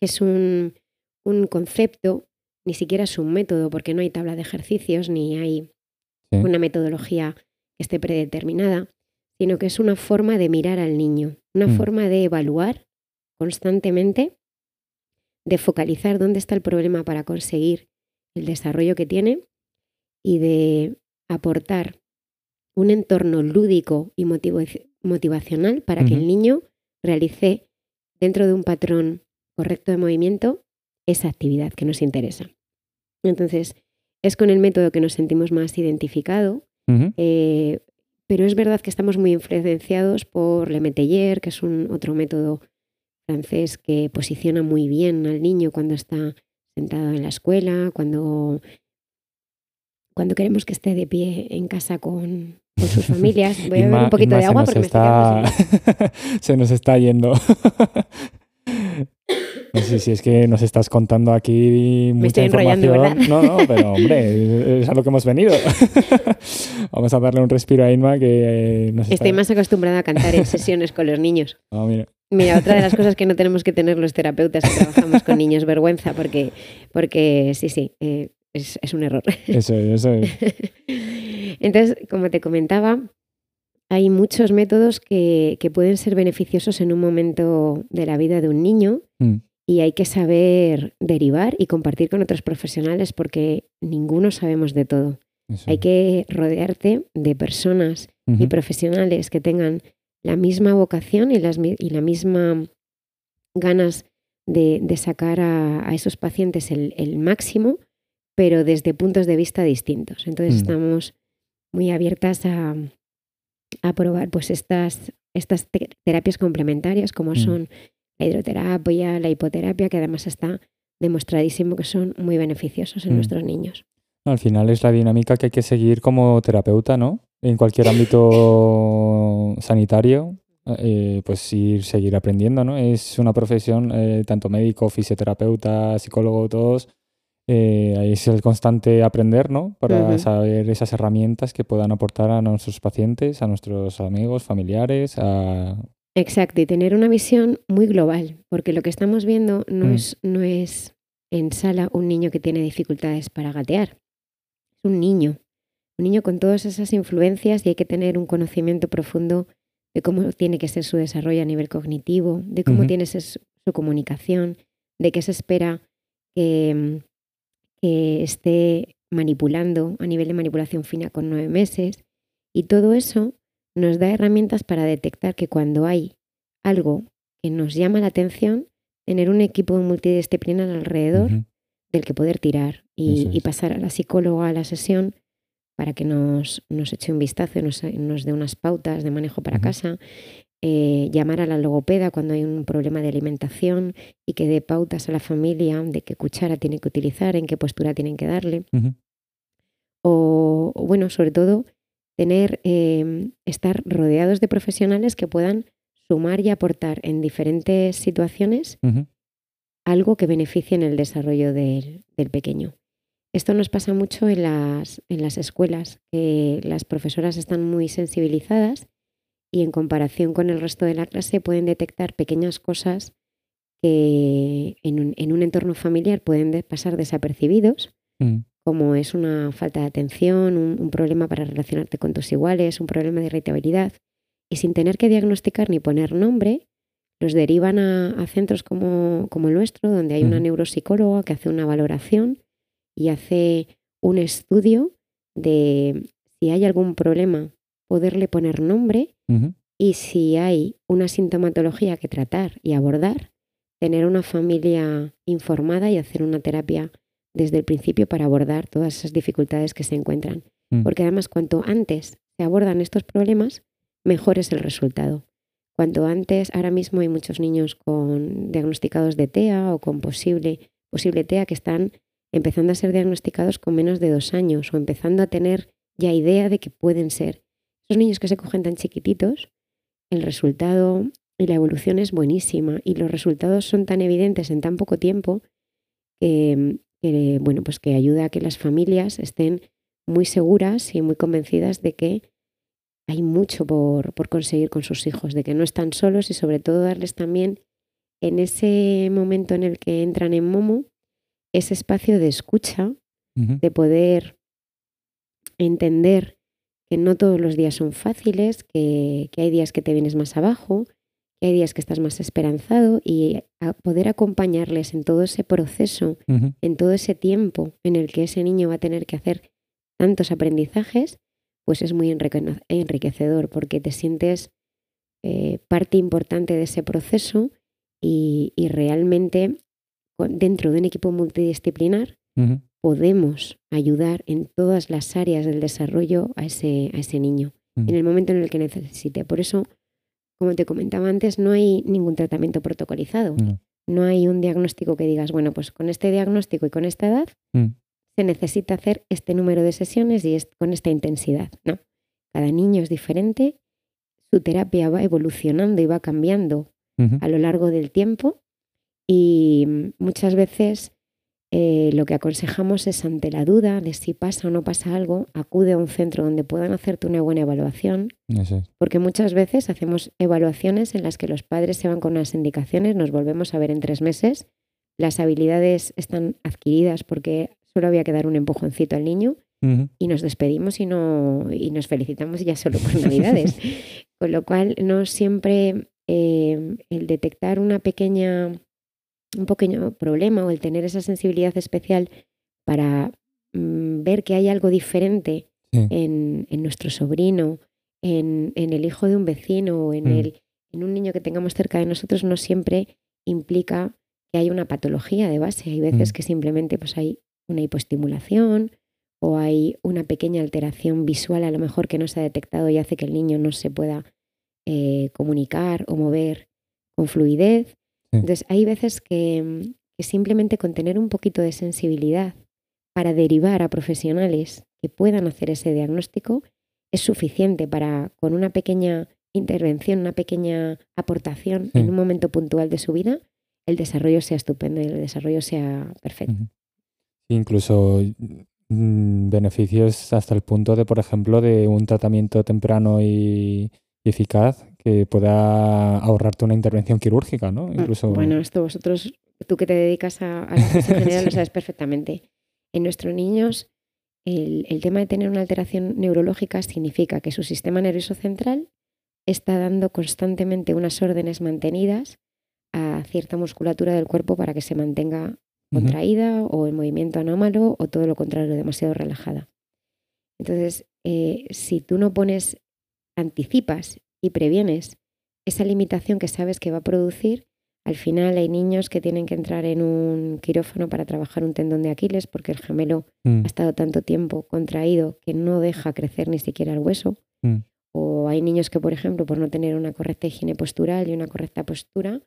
que es un, un concepto, ni siquiera es un método, porque no hay tabla de ejercicios ni hay Sí. una metodología que esté predeterminada, sino que es una forma de mirar al niño, una Mm. forma de evaluar constantemente, de focalizar dónde está el problema para conseguir el desarrollo que tiene y de aportar un entorno lúdico y motivacional para que el niño realice dentro de un patrón correcto de movimiento esa actividad que nos interesa. Entonces, es con el método que nos sentimos más identificado, eh, pero es verdad que estamos muy influenciados por Le Métayer, que es un otro método francés que posiciona muy bien al niño cuando está sentado en la escuela, cuando, cuando queremos que esté de pie en casa con, con sus familias. <laughs> Voy a beber un poquito de agua porque me estoy quedando está... <laughs> se nos está yendo. <laughs> No sé si es que nos estás contando aquí mucha estoy información. ¿verdad? No, no, pero hombre, es a lo que hemos venido. <laughs> Vamos a darle un respiro a Inma que eh, nos está... Estoy más acostumbrada a cantar en sesiones con los niños. Ah, mira. Mira, otra de las cosas que no tenemos que tener los terapeutas que trabajamos con niños, vergüenza, porque, porque sí, sí, eh, es, es un error. Eso, es, eso es. <laughs> Entonces, como te comentaba, hay muchos métodos que, que pueden ser beneficiosos en un momento de la vida de un niño Mm, y hay que saber derivar y compartir con otros profesionales porque ninguno sabemos de todo. eso Hay que rodearte de personas y profesionales que tengan la misma vocación y, las, y la misma ganas de, de sacar a, a esos pacientes el, el máximo, pero desde puntos de vista distintos. Entonces Mm. estamos muy abiertas a, a probar pues estas, estas te- terapias complementarias como Mm. son la hidroterapia, la hipoterapia, que además está demostradísimo que son muy beneficiosos en Mm. nuestros niños. Al final es la dinámica que hay que seguir como terapeuta, ¿no? En cualquier ámbito <laughs> sanitario, eh, pues ir, seguir aprendiendo, ¿no? Es una profesión, eh, tanto médico, fisioterapeuta, psicólogo, todos, eh, ahí es el constante aprender, ¿no? Para saber esas herramientas que puedan aportar a nuestros pacientes, a nuestros amigos, familiares, a... Exacto, y tener una visión muy global, porque lo que estamos viendo no, Mm. es, no es en sala un niño que tiene dificultades para gatear, es un niño, un niño con todas esas influencias y hay que tener un conocimiento profundo de cómo tiene que ser su desarrollo a nivel cognitivo, de cómo tiene ser su, su comunicación, de qué se espera que, que esté manipulando a nivel de manipulación fina con nueve meses. Y todo eso nos da herramientas para detectar que cuando hay algo que nos llama la atención, tener un equipo multidisciplinar alrededor del que poder tirar y, pasar a la psicóloga a la sesión para que nos, nos eche un vistazo y nos, nos dé unas pautas de manejo para casa, eh, llamar a la logopeda cuando hay un problema de alimentación y que dé pautas a la familia de qué cuchara tiene que utilizar, en qué postura tienen que darle. O bueno, sobre todo, tener, eh, estar rodeados de profesionales que puedan sumar y aportar en diferentes situaciones algo que beneficie en el desarrollo del, del pequeño. Esto nos pasa mucho en las, en las escuelas, que las profesoras están muy sensibilizadas y en comparación con el resto de la clase pueden detectar pequeñas cosas que en un, en un entorno familiar pueden de- pasar desapercibidos, Mm. Como es una falta de atención, un, un problema para relacionarte con tus iguales, un problema de irritabilidad, y sin tener que diagnosticar ni poner nombre, los derivan a, a centros como, como el nuestro, donde hay una neuropsicóloga que hace una valoración y hace un estudio de si hay algún problema, poderle poner nombre. Y si hay una sintomatología que tratar y abordar, tener una familia informada y hacer una terapia desde el principio para abordar todas esas dificultades que se encuentran. Mm. Porque además cuanto antes se abordan estos problemas, mejor es el resultado. Cuanto antes, ahora mismo hay muchos niños con diagnosticados de TEA o con posible, posible TEA que están empezando a ser diagnosticados con menos de dos años o empezando a tener ya idea de que pueden ser. Esos niños que se cogen tan chiquititos, el resultado y la evolución es buenísima y los resultados son tan evidentes en tan poco tiempo que, que, bueno, pues que ayuda a que las familias estén muy seguras y muy convencidas de que hay mucho por, por conseguir con sus hijos, de que no están solos y sobre todo darles también en ese momento en el que entran en Momo ese espacio de escucha, de poder entender que no todos los días son fáciles, que, que hay días que te vienes más abajo, hay días que estás más esperanzado y a poder acompañarles en todo ese proceso, en todo ese tiempo en el que ese niño va a tener que hacer tantos aprendizajes, pues es muy enrique- enriquecedor porque te sientes eh, parte importante de ese proceso y, y realmente dentro de un equipo multidisciplinar podemos ayudar en todas las áreas del desarrollo a ese, a ese niño, en el momento en el que necesite. Por eso, como te comentaba antes, no hay ningún tratamiento protocolizado. No. No hay un diagnóstico que digas, bueno, pues con este diagnóstico y con esta edad Mm. se necesita hacer este número de sesiones y con esta intensidad. No, cada niño es diferente, su terapia va evolucionando y va cambiando a lo largo del tiempo y mm, muchas veces eh, lo que aconsejamos es ante la duda de si pasa o no pasa algo, acude a un centro donde puedan hacerte una buena evaluación, porque muchas veces hacemos evaluaciones en las que los padres se van con unas indicaciones, nos volvemos a ver en tres meses, las habilidades están adquiridas porque solo había que dar un empujoncito al niño y nos despedimos y, no, y nos felicitamos ya solo por Navidades. <laughs> Con lo cual, no siempre eh, el detectar una pequeña, un pequeño problema o el tener esa sensibilidad especial para mm, ver que hay algo diferente Sí. en, en nuestro sobrino, en, en el hijo de un vecino o en, Mm. el, en un niño que tengamos cerca de nosotros, no siempre implica que hay una patología de base. Hay veces Mm. que simplemente pues, hay una hipoestimulación o hay una pequeña alteración visual a lo mejor que no se ha detectado y hace que el niño no se pueda eh, comunicar o mover con fluidez. Sí. Entonces hay veces que, mm, que simplemente con tener un poquito de sensibilidad para derivar a profesionales que puedan hacer ese diagnóstico es suficiente para, con una pequeña intervención, una pequeña aportación Sí. en un momento puntual de su vida, el desarrollo sea estupendo y el desarrollo sea perfecto. Incluso mm, beneficios hasta el punto de, por ejemplo, de un tratamiento temprano y, y eficaz que pueda ahorrarte una intervención quirúrgica, ¿no? Incluso. Mm, Bueno, esto vosotros, tú que te dedicas a, a la <laughs> general, lo sabes perfectamente. En nuestros niños, el, el tema de tener una alteración neurológica significa que su sistema nervioso central está dando constantemente unas órdenes mantenidas a cierta musculatura del cuerpo para que se mantenga contraída o en movimiento anómalo o todo lo contrario, demasiado relajada. Entonces, eh, si tú no pones, anticipas y previenes esa limitación que sabes que va a producir, al final hay niños que tienen que entrar en un quirófano para trabajar un tendón de Aquiles porque el gemelo Mm, ha estado tanto tiempo contraído que no deja crecer ni siquiera el hueso. mm, O hay niños que, por ejemplo, por no tener una correcta higiene postural y una correcta postura,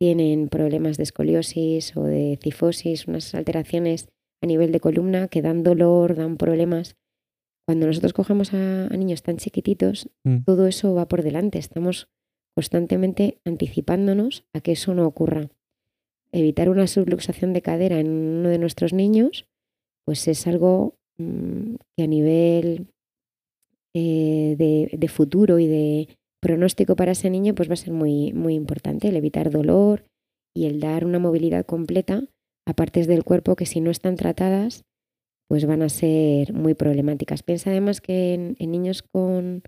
tienen problemas de escoliosis o de cifosis, unas alteraciones a nivel de columna que dan dolor, dan problemas. Cuando nosotros cogemos a, a niños tan chiquititos, mm. todo eso va por delante. Estamos constantemente anticipándonos a que eso no ocurra. Evitar una subluxación de cadera en uno de nuestros niños, pues es algo mm, que a nivel eh, de, de futuro y de pronóstico para ese niño, pues va a ser muy, muy importante el evitar dolor y el dar una movilidad completa a partes del cuerpo que si no están tratadas, pues van a ser muy problemáticas. Piensa además que en, en niños con,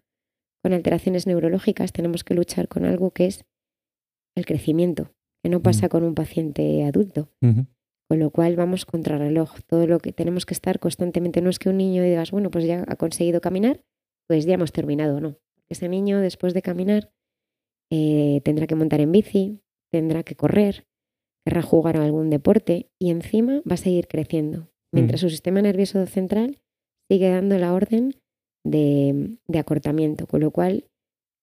con alteraciones neurológicas tenemos que luchar con algo que es el crecimiento, que no pasa con un paciente adulto. Con lo cual vamos contra reloj. Todo lo que tenemos que estar constantemente. No es que un niño digas, bueno, pues ya ha conseguido caminar, pues ya hemos terminado, no. Ese niño, después de caminar, eh, tendrá que montar en bici, tendrá que correr, querrá jugar a algún deporte y encima va a seguir creciendo, mientras Mm. su sistema nervioso central sigue dando la orden de, de acortamiento, con lo cual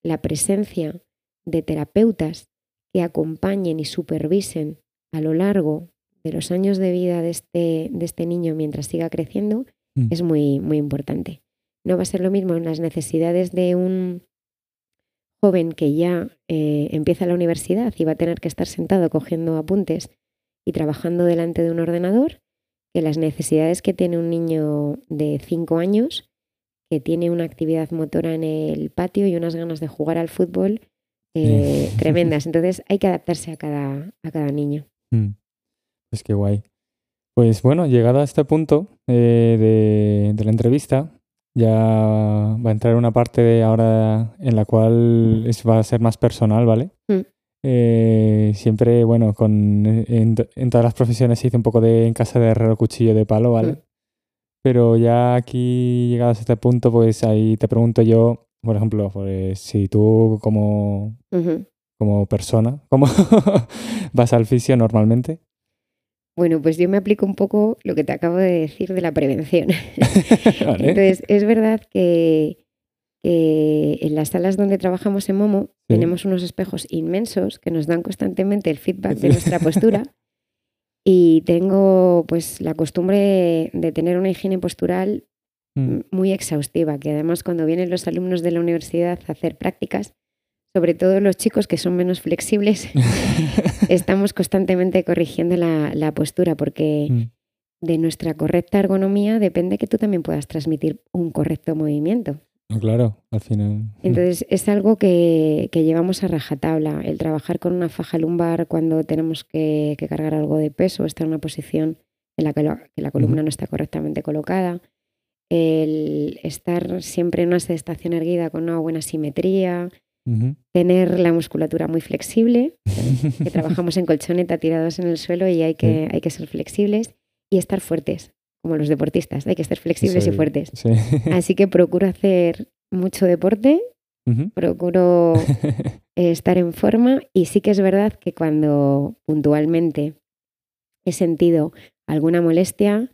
la presencia de terapeutas que acompañen y supervisen a lo largo de los años de vida de este, de este niño mientras siga creciendo Mm. es muy, muy importante. No va a ser lo mismo en las necesidades de un joven que ya eh, empieza la universidad y va a tener que estar sentado cogiendo apuntes y trabajando delante de un ordenador que las necesidades que tiene un niño de 5 años que tiene una actividad motora en el patio y unas ganas de jugar al fútbol eh, tremendas. <laughs> Entonces hay que adaptarse a cada, a cada niño. Mm. Pues qué guay. Pues bueno, llegado a este punto eh, de, de la entrevista, ya va a entrar una parte de ahora en la cual es- va a ser más personal, ¿vale? Mm. Eh, siempre, bueno, con, en, en todas las profesiones se dice un poco de en casa de herrero cuchillo de palo, ¿vale? Pero ya aquí, llegados a este punto, pues ahí te pregunto yo, por ejemplo, pues si tú como, como persona, ¿cómo <laughs> vas al fisio normalmente? Bueno, pues yo me aplico un poco lo que te acabo de decir de la prevención. <laughs> Vale. Entonces, es verdad que, que en las salas donde trabajamos en Momo Sí. tenemos unos espejos inmensos que nos dan constantemente el feedback de <laughs> nuestra postura. Y tengo pues la costumbre de tener una higiene postural Mm. muy exhaustiva, que además cuando vienen los alumnos de la universidad a hacer prácticas, sobre todo los chicos que son menos flexibles, <laughs> estamos constantemente corrigiendo la, la postura porque Mm. de nuestra correcta ergonomía depende que tú también puedas transmitir un correcto movimiento. No, claro, al final. Entonces es algo que, que llevamos a rajatabla, el trabajar con una faja lumbar cuando tenemos que, que cargar algo de peso, estar en una posición en la que, la- que la columna no está correctamente colocada, el estar siempre en una sedestación erguida con una buena simetría, tener la musculatura muy flexible, que <laughs> trabajamos en colchoneta tirados en el suelo y hay que, hay que ser flexibles y estar fuertes, como los deportistas, hay que estar flexibles y es, fuertes. Sí. <laughs> Así que procuro hacer mucho deporte, procuro <laughs> eh, estar en forma y sí que es verdad que cuando puntualmente he sentido alguna molestia,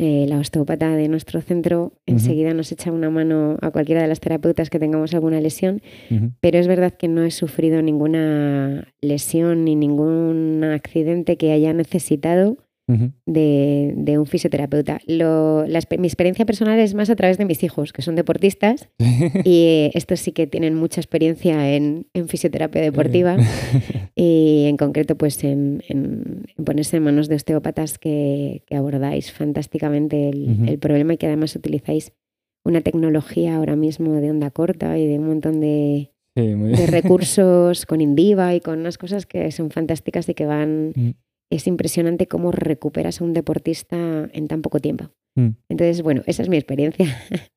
eh, la osteópata de nuestro centro enseguida nos echa una mano a cualquiera de las terapeutas que tengamos alguna lesión, pero es verdad que no he sufrido ninguna lesión ni ningún accidente que haya necesitado De, de un fisioterapeuta. Lo- la mi experiencia personal es más a través de mis hijos, que son deportistas y eh, estos sí que tienen mucha experiencia en, en fisioterapia deportiva <laughs> y en concreto pues en, en- en ponerse en manos de osteópatas que, que abordáis fantásticamente el, problema y que además utilizáis una tecnología ahora mismo de onda corta y de un montón de, Sí, de recursos <laughs> con Indiva y con unas cosas que son fantásticas y que van... Es impresionante cómo recuperas a un deportista en tan poco tiempo. Mm. Entonces, bueno, esa es mi experiencia. <laughs>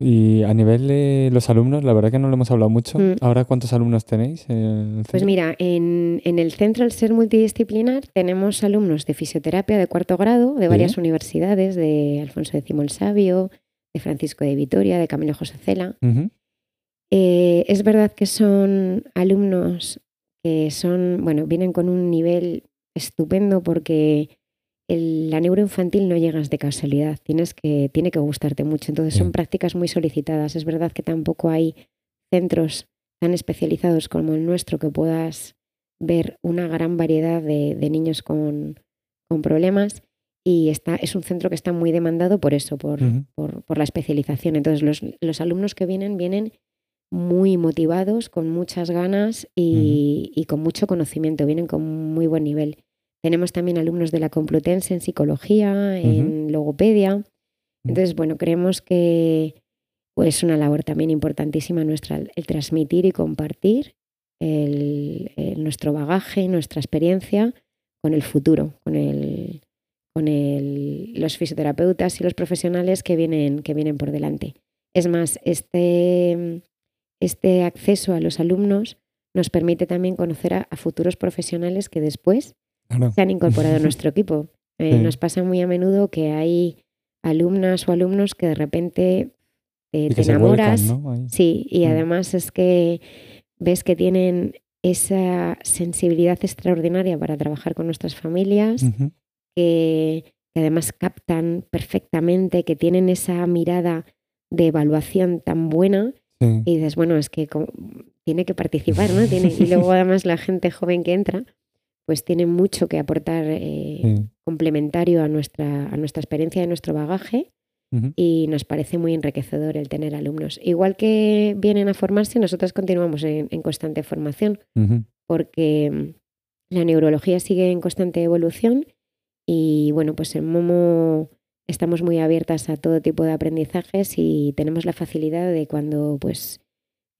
Y a nivel de los alumnos, la verdad que no lo hemos hablado mucho. Mm. Ahora, ¿cuántos alumnos tenéis? Pues mira, en, en el centro al ser multidisciplinar tenemos alumnos de fisioterapia de cuarto grado de Sí. varias universidades, de Alfonso X el Sabio, de Francisco de Vitoria, de Camilo José Cela. Eh, es verdad que son alumnos que son, bueno, vienen con un nivel estupendo porque el- la neuroinfantil no llegas de casualidad, tienes que, tiene que gustarte mucho. Entonces son prácticas muy solicitadas. Es verdad que tampoco hay centros tan especializados como el nuestro que puedas ver una gran variedad de, de niños con, con problemas y está, es un centro que está muy demandado por eso, por, Ujú. por, por la especialización. Entonces los, los alumnos que vienen vienen muy motivados, con muchas ganas y, y con mucho conocimiento, vienen con muy buen nivel. Tenemos también alumnos de la Complutense en psicología, en logopedia. Entonces, bueno, creemos que pues, es una labor también importantísima nuestra, el transmitir y compartir el- el- nuestro bagaje, nuestra experiencia con el futuro, con, el, con el- los fisioterapeutas y los profesionales que vienen, que vienen por delante. Es más, este, este acceso a los alumnos nos permite también conocer a, a futuros profesionales que después Claro. se han incorporado a <laughs> nuestro equipo. Eh, Sí. Nos pasa muy a menudo que hay alumnas o alumnos que de repente te, vuelcan, enamoras. Sí, y Mm. además es que ves que tienen esa sensibilidad extraordinaria para trabajar con nuestras familias, que además captan perfectamente, que tienen esa mirada de evaluación tan buena Sí. y dices, bueno, es que como- tiene que participar, ¿no? Tiene, y luego <laughs> además la gente joven que entra, pues tiene mucho que aportar eh, Sí. complementario a nuestra, a nuestra experiencia y a nuestro bagaje y nos parece muy enriquecedor el tener alumnos. Igual que vienen a formarse, nosotros continuamos en, en constante formación porque mm, la neurología sigue en constante evolución y bueno, pues en Momo estamos muy abiertas a todo tipo de aprendizajes y tenemos la facilidad de cuando pues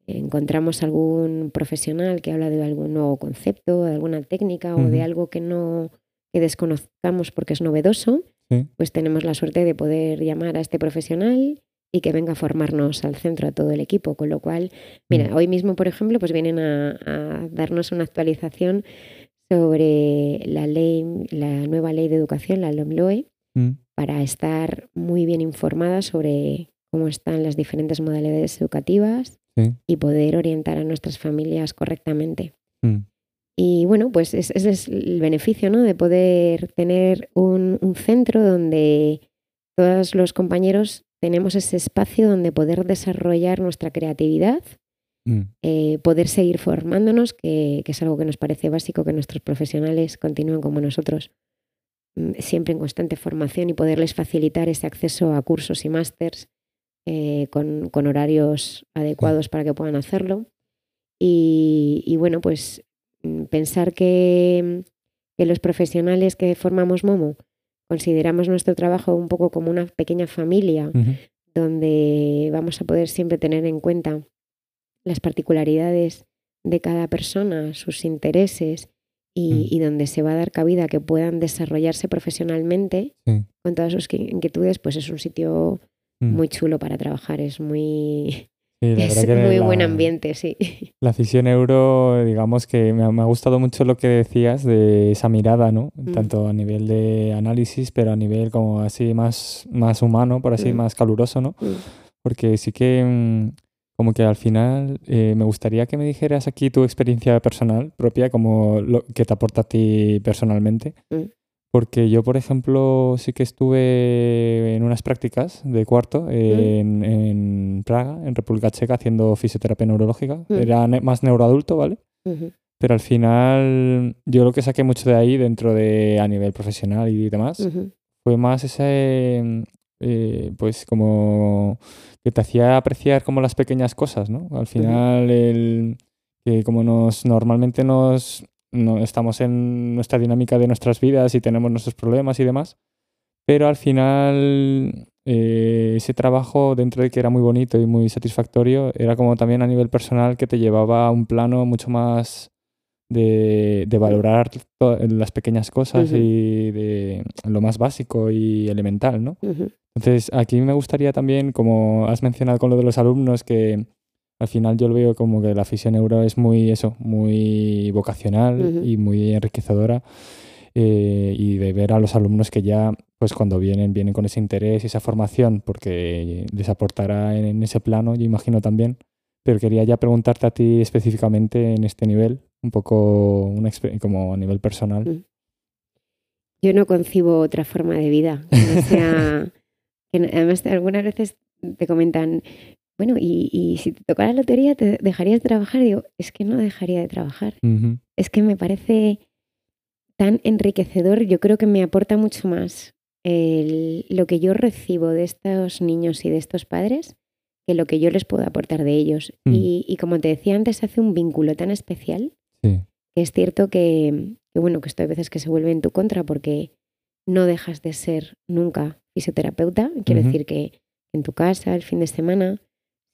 encontramos algún profesional que habla de algún nuevo concepto, de alguna técnica o de algo que no que desconozcamos porque es novedoso, Sí. pues tenemos la suerte de poder llamar a este profesional y que venga a formarnos al centro a todo el equipo. Con lo cual, mira, hoy mismo, por ejemplo, pues vienen a, a darnos una actualización sobre la ley, la nueva ley de educación, la LOMLOE, Mm. para estar muy bien informada sobre cómo están las diferentes modalidades educativas Sí. y poder orientar a nuestras familias correctamente. Mm. Y bueno, pues es- ese es el beneficio, ¿no? De poder tener un, un centro donde todos los compañeros tenemos ese espacio donde poder desarrollar nuestra creatividad, Mm. eh, poder seguir formándonos, que, que es algo que nos parece básico, que nuestros profesionales continúen como nosotros, siempre en constante formación y poderles facilitar ese acceso a cursos y másters eh, con, con horarios adecuados para que puedan hacerlo. Y, y bueno, pues mm, pensar que, que los profesionales que formamos Momo consideramos nuestro trabajo un poco como una pequeña familia donde vamos a poder siempre tener en cuenta las particularidades de cada persona, sus intereses y, Mm. y donde se va a dar cabida que puedan desarrollarse profesionalmente Sí. con todas sus qui- inquietudes, pues es un sitio Mm. muy chulo para trabajar, es muy, Sí, la <laughs> es que muy la- buen ambiente, sí. La fisión euro, digamos que me ha, me ha gustado mucho lo que decías de esa mirada, ¿no? Mm. Tanto a nivel de análisis, pero a nivel como así más, más humano, por así, más caluroso, ¿no? Porque sí que como que al final eh, me gustaría que me dijeras aquí tu experiencia personal propia, como lo que te aporta a ti personalmente. Mm. Porque yo, por ejemplo, sí que estuve en unas prácticas de cuarto en, en Praga, en República Checa, haciendo fisioterapia neurológica. Mm. Era ne- más neuroadulto, ¿vale? Pero al final yo lo que saqué mucho de ahí dentro de a nivel profesional y demás fue más ese, eh, pues como que te hacía apreciar como las pequeñas cosas, ¿no? Al final el que como nos normalmente nos no, estamos en nuestra dinámica de nuestras vidas y tenemos nuestros problemas y demás, pero al final eh, ese trabajo dentro de que era muy bonito y muy satisfactorio era como también a nivel personal que te llevaba a un plano mucho más de, de valorar las pequeñas cosas y de lo más básico y elemental, ¿no? Entonces, aquí me gustaría también, como has mencionado con lo de los alumnos, que al final yo lo veo como que la fisión euro es muy eso, muy vocacional y muy enriquecedora. eh, y de ver a los alumnos que ya, pues cuando vienen, vienen con ese interés y esa formación, porque les aportará en, en ese plano, yo imagino también. Pero quería ya preguntarte a ti específicamente en este nivel, un poco una como a nivel personal. Mm. Yo no concibo otra forma de vida no sea. <laughs> además, algunas veces te comentan, bueno, y, y si te tocara la lotería, ¿te dejarías de trabajar? Digo, es que no dejaría de trabajar. Es que me parece tan enriquecedor. Yo creo que me aporta mucho más el- lo que yo recibo de estos niños y de estos padres que lo que yo les puedo aportar de ellos. Mm. Y, y como te decía antes, hace un vínculo tan especial Sí. es cierto que, que, bueno, que esto hay veces que se vuelve en tu contra porque no dejas de ser nunca fisioterapeuta. Quiero decir que en tu casa, el fin de semana,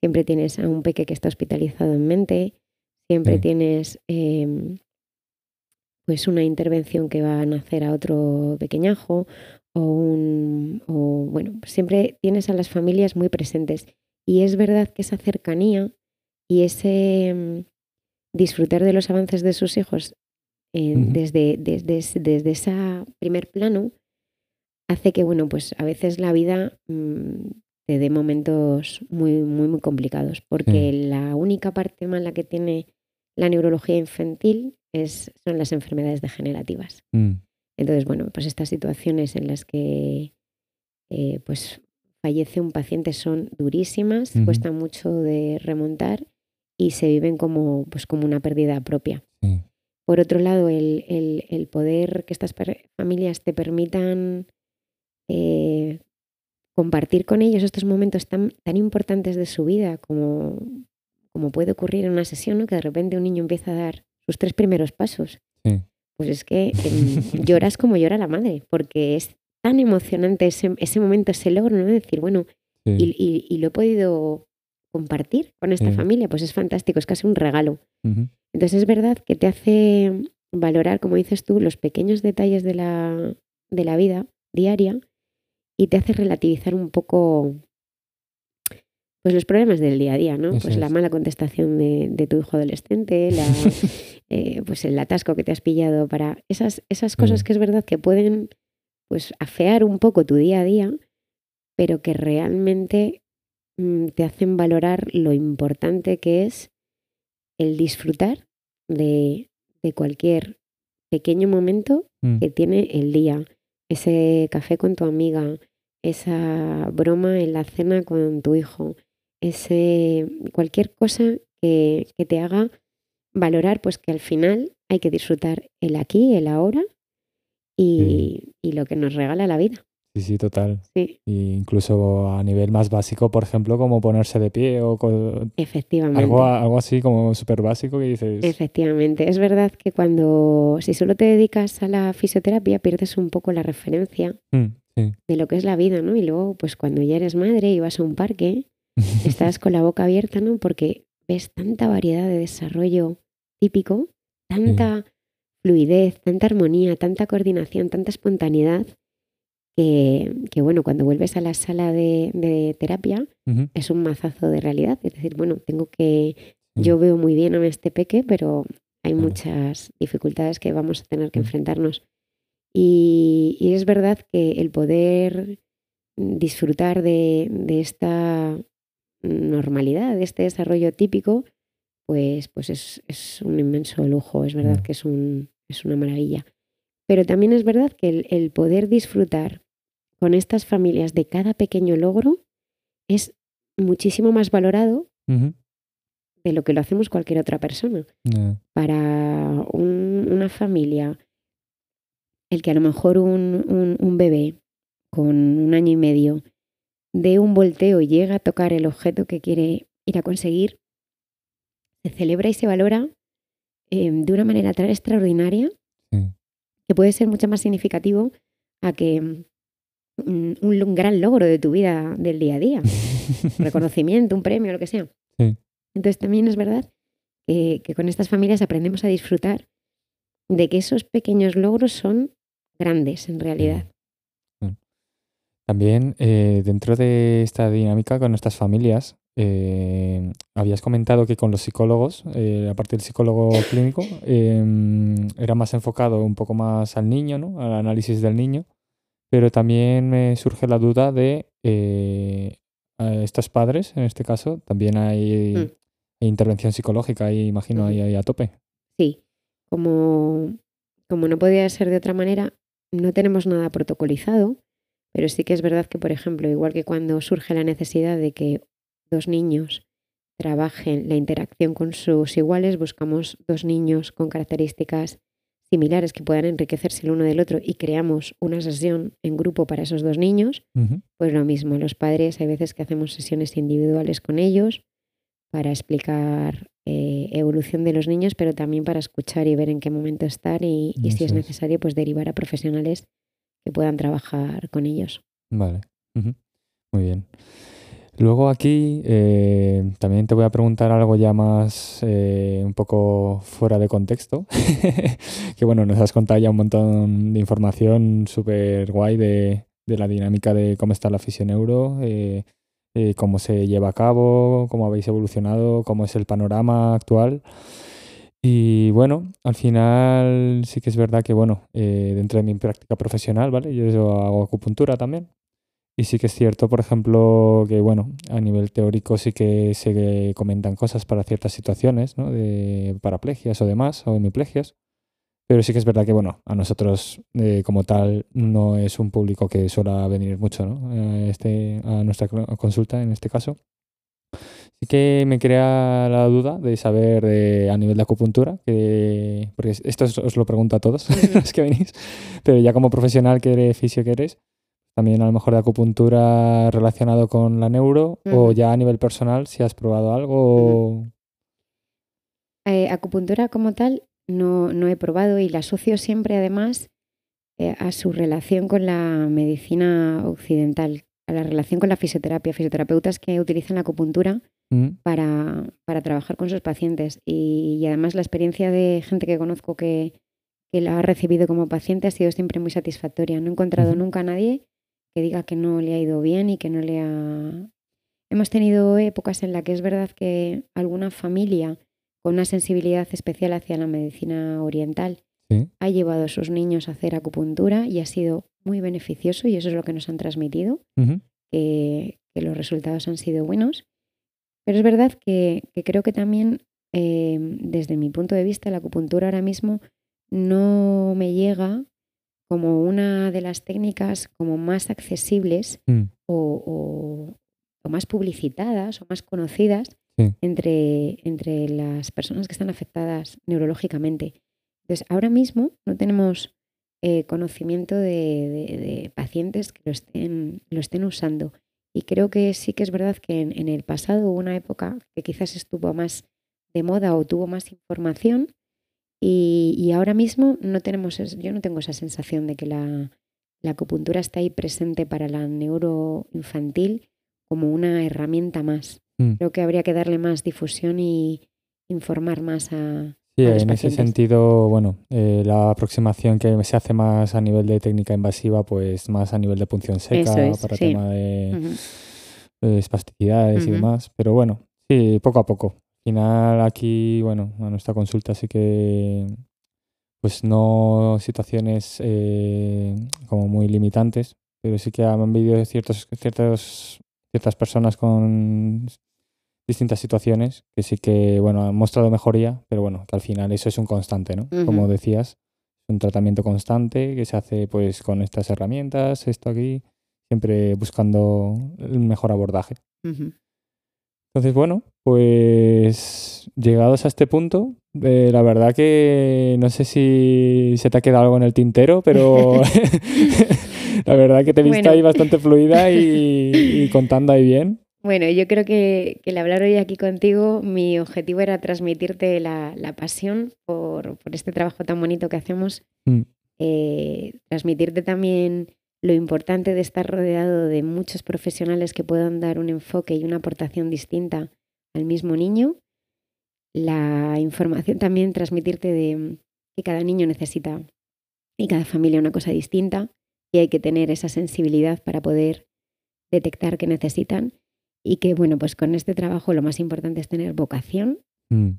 siempre tienes a un peque que está hospitalizado en mente, siempre Sí. tienes em, pues una intervención que va a nacer a otro pequeñajo o un o bueno, siempre tienes a las familias muy presentes y es verdad que esa cercanía y ese em, disfrutar de los avances de sus hijos eh, desde, desde, ese- desde ese primer plano hace que, bueno, pues a veces la vida mm, te dé momentos muy, muy, muy complicados, porque la única parte mala que tiene la neurología infantil es, son las enfermedades degenerativas. Mm. Entonces, bueno, pues estas situaciones en las que eh, pues fallece un paciente son durísimas, cuesta mucho de remontar y se viven como, pues como una pérdida propia. Sí. Por otro lado, el, el- el poder que estas familias te permitan eh, compartir con ellos estos momentos tan, tan importantes de su vida como, como puede ocurrir en una sesión, ¿no? que de repente un niño empieza a dar sus tres primeros pasos. Sí. Pues es que em, <laughs> lloras como llora la madre, porque es tan emocionante ese, ese momento, ese logro, ¿no? De decir, bueno, Sí. y, y- y lo he podido compartir con esta Sí. familia, pues es fantástico, es casi un regalo. Entonces es verdad que te hace valorar, como dices tú, los pequeños detalles de la, de la vida diaria y te hace relativizar un poco pues los problemas del día a día, ¿no? Eso Pues la mala contestación de, de tu hijo adolescente, la, <laughs> eh, pues el atasco que te has pillado para esas, esas cosas Sí. que es verdad que pueden pues afear un poco tu día a día, pero que realmente mm, te hacen valorar lo importante que es el disfrutar de, de cualquier pequeño momento Mm. que tiene el día. Ese café con tu amiga, esa broma en la cena con tu hijo, ese cualquier cosa que, que te haga valorar pues que al final hay que disfrutar el aquí, el ahora y, y lo que nos regala la vida. Sí, sí, total. Sí, Y incluso a nivel más básico, por ejemplo, como ponerse de pie o efectivamente. algo, algo así como súper básico que dices. Efectivamente, es verdad que cuando, si solo te dedicas a la fisioterapia, pierdes un poco la referencia Mm, sí. de lo que es la vida, ¿no? Y luego, pues cuando ya eres madre y vas a un parque, <laughs> estás con la boca abierta, ¿no? Porque ves tanta variedad de desarrollo típico, tanta fluidez, tanta armonía, tanta coordinación, tanta espontaneidad, que, que, bueno, cuando vuelves a la sala de, de terapia Ujú, es un mazazo de realidad. Es decir, bueno, tengo que sí. yo veo muy bien a este peque, pero hay muchas dificultades que vamos a tener que Mm. enfrentarnos. Y, y es verdad que el poder disfrutar de, de esta normalidad, de este desarrollo típico, pues, pues es, es un inmenso lujo, es verdad Mm. que es, un, es una maravilla. Pero también es verdad que el, el poder disfrutar con estas familias de cada pequeño logro es muchísimo más valorado de lo que lo hacemos cualquier otra persona. Para un- una familia, el que a lo mejor un, un- un bebé con un año y medio dé un volteo y llega a tocar el objeto que quiere ir a conseguir, se celebra y se valora eh, de una manera tan extraordinaria sí. que puede ser mucho más significativo a que un, un gran logro de tu vida del día a día, un <laughs> reconocimiento, un premio, lo que sea. Sí. Entonces también es verdad que, que con estas familias aprendemos a disfrutar de que esos pequeños logros son grandes en realidad. También eh, dentro de esta dinámica con estas familias, eh, habías comentado que con los psicólogos, eh, aparte del psicólogo clínico, eh, era más enfocado un poco más al niño, ¿no? Al análisis del niño, pero también me surge la duda de eh, estos padres, en este caso, también hay, Mm. intervención psicológica ahí, imagino, ahí, ahí a tope. Sí, como, como no podía ser de otra manera, no tenemos nada protocolizado, pero sí que es verdad que, por ejemplo, igual que cuando surge la necesidad de que dos niños trabajen la interacción con sus iguales, buscamos dos niños con características similares que puedan enriquecerse el uno del otro y creamos una sesión en grupo para esos dos niños, pues lo mismo, los padres hay veces que hacemos sesiones individuales con ellos para explicar eh, evolución de los niños, pero también para escuchar y ver en qué momento estar y, y si es necesario, pues derivar a profesionales que puedan trabajar con ellos. Vale, muy bien. Luego aquí eh, también te voy a preguntar algo ya más eh, un poco fuera de contexto, <laughs> que bueno, nos has contado ya un montón de información súper guay de, de la dinámica de cómo está la fisioneuro, eh, eh, cómo se lleva a cabo, cómo habéis evolucionado, cómo es el panorama actual. Y bueno, al final sí que es verdad que, bueno, eh, dentro de mi práctica profesional, ¿vale? Yo hago acupuntura también. Y sí que es cierto, por ejemplo, que bueno, a nivel teórico sí que se comentan cosas para ciertas situaciones, ¿no? De paraplegias o demás, o hemiplegias. Pero sí que es verdad que, bueno, a nosotros eh, como tal no es un público que suele venir mucho, ¿no? A, este, a nuestra consulta en este caso. Sí que me crea la duda de saber a nivel de acupuntura, que, porque esto os, lo pregunto a todos <laughs> los que venís, pero ya como profesional que eres, fisio que eres, también a lo mejor de acupuntura relacionado con la neuro o ya a nivel personal, si has probado algo. Eh, acupuntura como tal no, no he probado y la asocio siempre además eh, a su relación con la medicina occidental, a la relación con la fisioterapia, fisioterapeutas que utilizan la acupuntura mm. para, para, trabajar con sus pacientes. Y, además la experiencia de gente que conozco que, que, la ha recibido como paciente ha sido siempre muy satisfactoria. No he encontrado nunca a nadie que diga que no le ha ido bien y que no le ha... Hemos tenido épocas en las que es verdad que alguna familia con una sensibilidad especial hacia la medicina oriental ha llevado a sus niños a hacer acupuntura y ha sido muy beneficioso y eso es lo que nos han transmitido, que, los resultados han sido buenos. Pero es verdad que, creo que también, em, desde mi punto de vista, la acupuntura ahora mismo no me llega como una de las técnicas como más accesibles mm. o, más publicitadas o más conocidas entre, entre las personas que están afectadas neurológicamente. Entonces, ahora mismo no tenemos eh, conocimiento de, pacientes que lo estén, lo estén usando. Y creo que sí que es verdad que en, en, el pasado hubo una época que quizás estuvo más de moda o tuvo más información y, ahora mismo no tenemos, yo no tengo esa sensación de que la, acupuntura está ahí presente para la neuro infantil como una herramienta más. Mm. Creo que habría que darle más difusión y informar más a, Sí, en ese sentido, bueno, eh, la aproximación que se hace más a nivel de técnica invasiva, pues más a nivel de punción seca para tema de, espasticidades y demás. Pero bueno, sí, poco a poco final aquí, bueno, a nuestra consulta sí que pues no situaciones eh, como muy limitantes, pero sí que han vivido ciertos, ciertos, ciertas personas con distintas situaciones que sí que, bueno, han mostrado mejoría, pero bueno, que al final eso es un constante, ¿no? Como decías, un tratamiento constante que se hace pues con estas herramientas, esto aquí, siempre buscando el mejor abordaje. Entonces, bueno, pues llegados a este punto, eh, la verdad que no sé si se te ha quedado algo en el tintero, pero <laughs> <laughs> la verdad que te he visto ahí bastante fluida y, contando ahí bien. Bueno, yo creo que, el hablar hoy aquí contigo, mi objetivo era transmitirte la, pasión por, este trabajo tan bonito que hacemos, mm. eh, transmitirte también lo importante de estar rodeado de muchos profesionales que puedan dar un enfoque y una aportación distinta al mismo niño. La información también transmitirte de que cada niño necesita y cada familia una cosa distinta y hay que tener esa sensibilidad para poder detectar que necesitan y que bueno, pues con este trabajo lo más importante es tener vocación mm.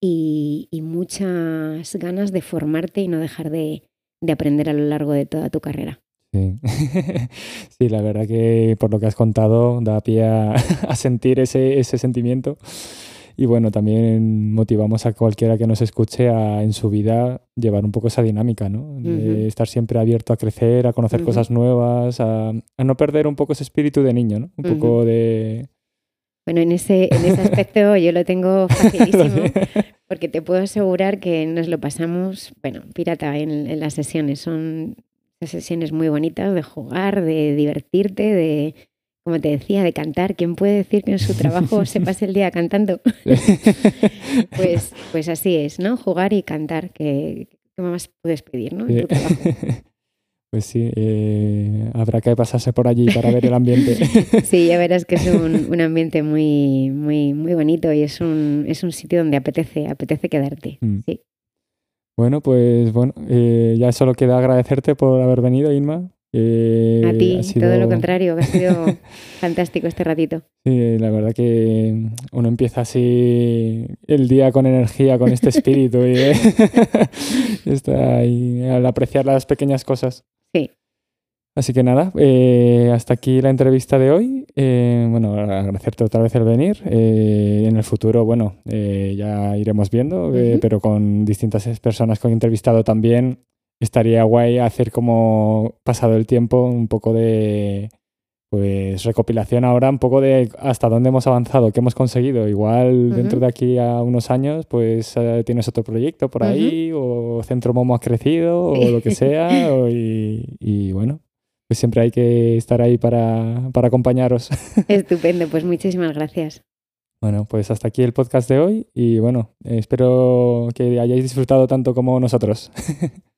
y, muchas ganas de formarte y no dejar de aprender a lo largo de toda tu carrera. Sí. <laughs> sí, la verdad que por lo que has contado da pie <laughs> a, sentir ese, ese, sentimiento. Y bueno, también motivamos a cualquiera que nos escuche a en su vida llevar un poco esa dinámica, ¿no? De estar siempre abierto a crecer, a conocer cosas nuevas, a, no perder un poco ese espíritu de niño, ¿no? Un poco de... Bueno, en ese, en ese aspecto yo lo tengo <laughs> facilísimo, porque te puedo asegurar que nos lo pasamos, bueno, pirata en, en las sesiones. Son sesiones muy bonitas de jugar, de divertirte, de, como te decía, de cantar. ¿Quién puede decir que en su trabajo se <laughs> pase el día cantando? <laughs> pues, pues así es, ¿no? Jugar y cantar, que ¿qué más puedes pedir, ¿no? <laughs> Pues sí, eh, habrá que pasarse por allí para ver el ambiente. sí, ya verás que es un, ambiente muy, muy, muy bonito y es un, es un sitio donde apetece, apetece quedarte. Mm. Sí. Bueno, pues bueno, eh, ya solo queda agradecerte por haber venido, Inma. Eh, a ti, todo lo contrario, que ha sido <laughs> fantástico este ratito. Sí, la verdad que uno empieza así el día con energía, con este espíritu y, <laughs> está ahí al apreciar las pequeñas cosas. Sí. Así que nada, eh, hasta aquí la entrevista de hoy. Eh, bueno, agradecerte otra vez el venir. Eh, en el futuro, bueno, ya iremos viendo, pero con distintas personas que he entrevistado también. Estaría guay hacer como pasado el tiempo un poco de pues recopilación ahora un poco de hasta dónde hemos avanzado, qué hemos conseguido. Igual dentro de aquí a unos años, pues tienes otro proyecto por ahí, o Centro Momo ha crecido, o lo que <laughs> sea, y, bueno, pues siempre hay que estar ahí para, para acompañaros. <laughs> Estupendo, pues muchísimas gracias. Bueno, pues hasta aquí el podcast de hoy y bueno, espero que hayáis disfrutado tanto como nosotros. <laughs>